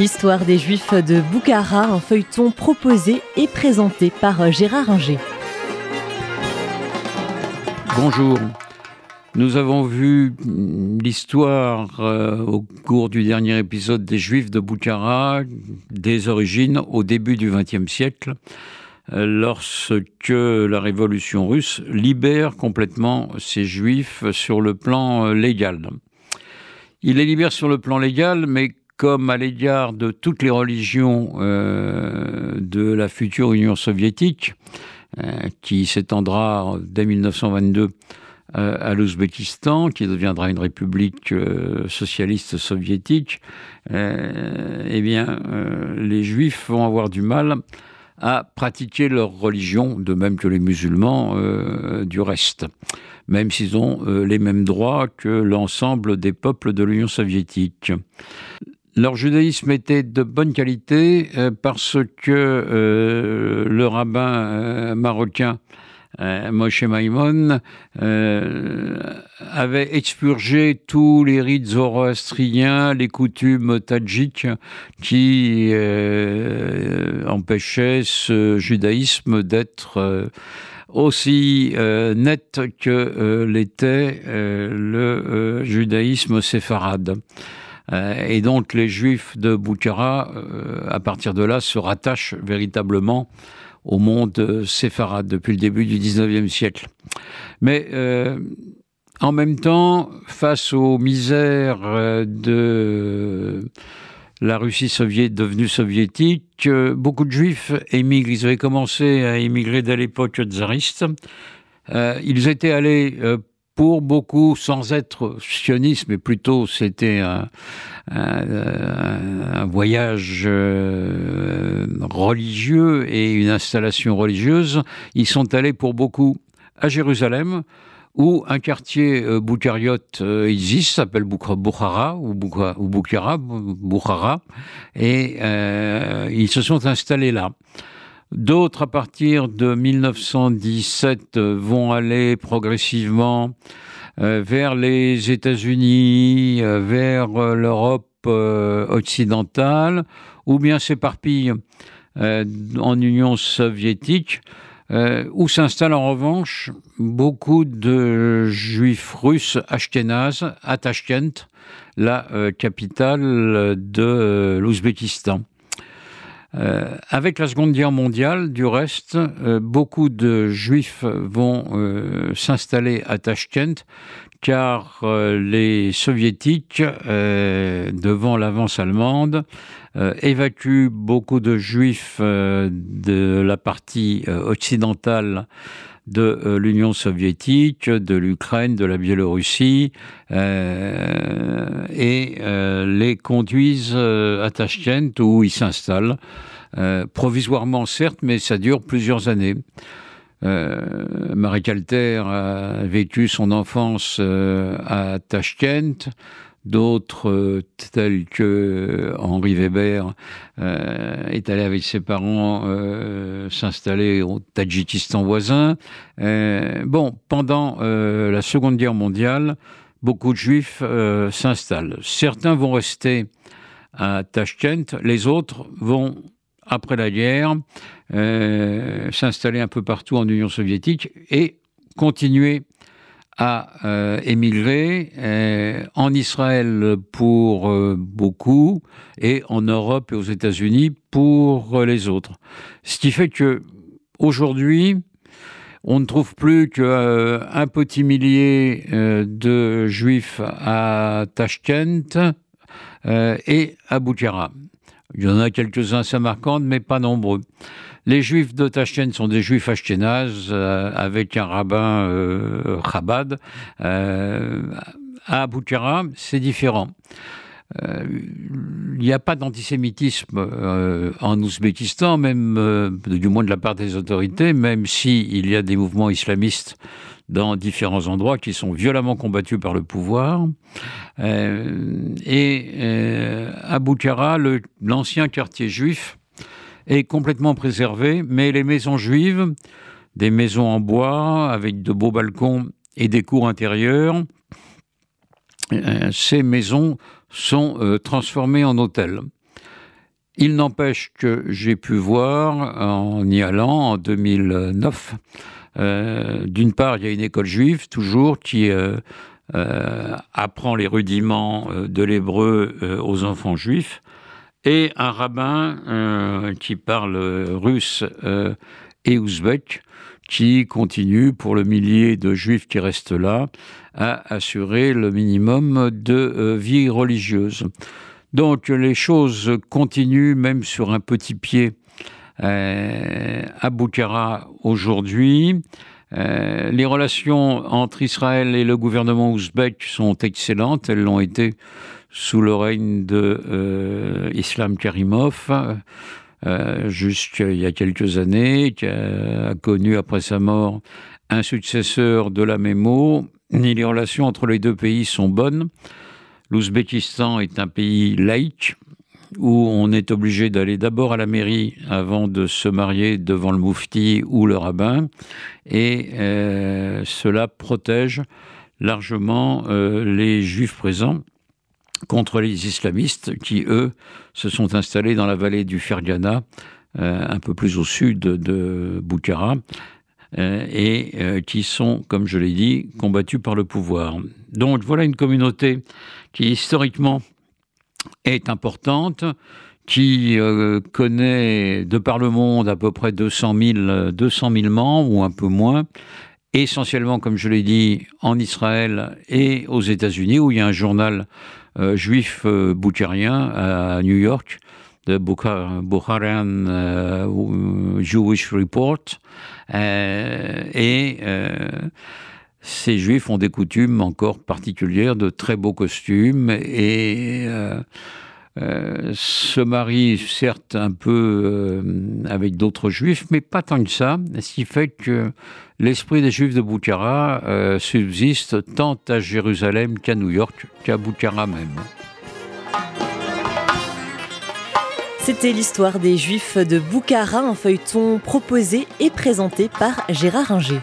L'histoire des Juifs de Boukhara, un feuilleton proposé et présenté par Gérard Inger. Bonjour. Nous avons vu l'histoire euh, au cours du dernier épisode des Juifs de Boukhara, des origines au début du XXe siècle, euh, lorsque la révolution russe libère complètement ces Juifs sur le plan euh, légal. Il les libère sur le plan légal, mais comme à l'égard de toutes les religions euh, de la future Union soviétique, euh, qui s'étendra dès 1922 euh, à l'Ouzbékistan, qui deviendra une république socialiste soviétique, eh bien, les Juifs vont avoir du mal à pratiquer leur religion, de même que les musulmans du reste même s'ils ont les mêmes droits que l'ensemble des peuples de l'Union soviétique. Leur judaïsme était de bonne qualité euh, parce que euh, le rabbin euh, marocain Moshe Maimon avait expurgé tous les rites zoroastriens, les coutumes tadjiques qui empêchaient ce judaïsme d'être aussi net que l'était le judaïsme séfarade. Euh, et donc les juifs de Boukhara, euh, à partir de là, se rattachent véritablement au monde séfarade depuis le début du 19e siècle. Mais euh, en même temps, face aux misères de la Russie soviétique devenue soviétique, beaucoup de juifs émigrent. Ils avaient commencé à émigrer dès l'époque tsariste. ils étaient allés pour beaucoup, sans être sioniste, mais plutôt c'était un, voyage euh, religieux et une installation religieuse, ils sont allés pour beaucoup à Jérusalem, où un quartier euh, euh existe, s'appelle Boukhara ou Boukhara, et euh, ils se sont installés là. D'autres, à partir de 1917, vont aller progressivement euh, vers les États-Unis, euh, vers euh, l'Europe occidentale, ou bien s'éparpillent en Union soviétique, où s'installent en revanche beaucoup de juifs russes ashkénazes à Tashkent, la capitale de l'Ouzbékistan. Euh, avec la Seconde Guerre mondiale, du reste, euh, beaucoup de Juifs vont euh, s'installer à Tashkent car les Soviétiques, devant l'avance allemande, évacuent beaucoup de Juifs de la partie occidentale de euh, l'Union soviétique, de l'Ukraine, de la Biélorussie, euh, et euh, les conduisent à Tashkent où ils s'installent, provisoirement certes, mais ça dure plusieurs années. Marie Calter a vécu son enfance à Tashkent d'autres euh, tels que euh, Henri Weber euh, est allé avec ses parents s'installer au Tadjikistan voisin. bon, pendant la Seconde Guerre mondiale, beaucoup de Juifs s'installent. Certains vont rester à Tashkent, les autres vont après la guerre, s'installer un peu partout en Union soviétique et continuer a euh, émigré euh, en Israël pour euh, beaucoup et en Europe et aux États-Unis pour les autres. Ce qui fait que aujourd'hui, on ne trouve plus qu'un petit millier de juifs à Tashkent et à Boukhara. Il y en a quelques-uns à Samarkand, mais pas nombreux. Les juifs de sont des juifs ashkénazes euh, avec un rabbin euh, Chabad. Euh, à Boukhara, c'est différent. Il n'y a pas d'antisémitisme en Ouzbékistan, même du moins de la part des autorités, même s'il il y a des mouvements islamistes dans différents endroits qui sont violemment combattus par le pouvoir. et à Boukhara, l'ancien quartier juif est complètement préservé, mais les maisons juives, des maisons en bois avec de beaux balcons et des cours intérieures, euh, ces maisons sont euh, transformées en hôtels. Il n'empêche que j'ai pu voir en y allant en 2009, euh, d'une part, il y a une école juive toujours qui euh, euh, apprend les rudiments de l'hébreu aux enfants juifs, et un rabbin qui parle russe et ouzbek qui continue, pour le millier de juifs qui restent là, à assurer le minimum de vie religieuse. Donc les choses continuent même sur un petit pied euh, à Boukhara aujourd'hui. Euh, les relations entre Israël et le gouvernement ouzbek sont excellentes. Elles l'ont été sous le règne de euh, Islam Karimov, euh, jusqu'il y a quelques années, qui a connu après sa mort un successeur de la Mémo. Les relations entre les deux pays sont bonnes. L'Ouzbékistan est un pays laïque où on est obligé d'aller d'abord à la mairie avant de se marier devant le moufti ou le rabbin, et euh, cela protège largement euh, les juifs présents contre les islamistes qui, eux, se sont installés dans la vallée du Fergana, euh, un peu plus au sud de Boukhara, et qui sont, comme je l'ai dit, combattus par le pouvoir. Donc voilà une communauté qui historiquement est importante, qui euh, connaît de par le monde à peu près 200 000, 200 000 membres ou un peu moins, essentiellement, comme je l'ai dit, en Israël et aux États-Unis, où il y a un journal euh, juif euh, à New York, de Bukharian euh, Jewish Report, et ces juifs ont des coutumes encore particulières, de très beaux costumes et euh, euh, se marient certes un peu euh, avec d'autres juifs, mais pas tant que ça, ce qui fait que l'esprit des juifs de Boukhara subsiste tant à Jérusalem qu'à New York, qu'à Boukhara même. C'était l'histoire des Juifs de Boukhara, un feuilleton proposé et présenté par Gérard Inger.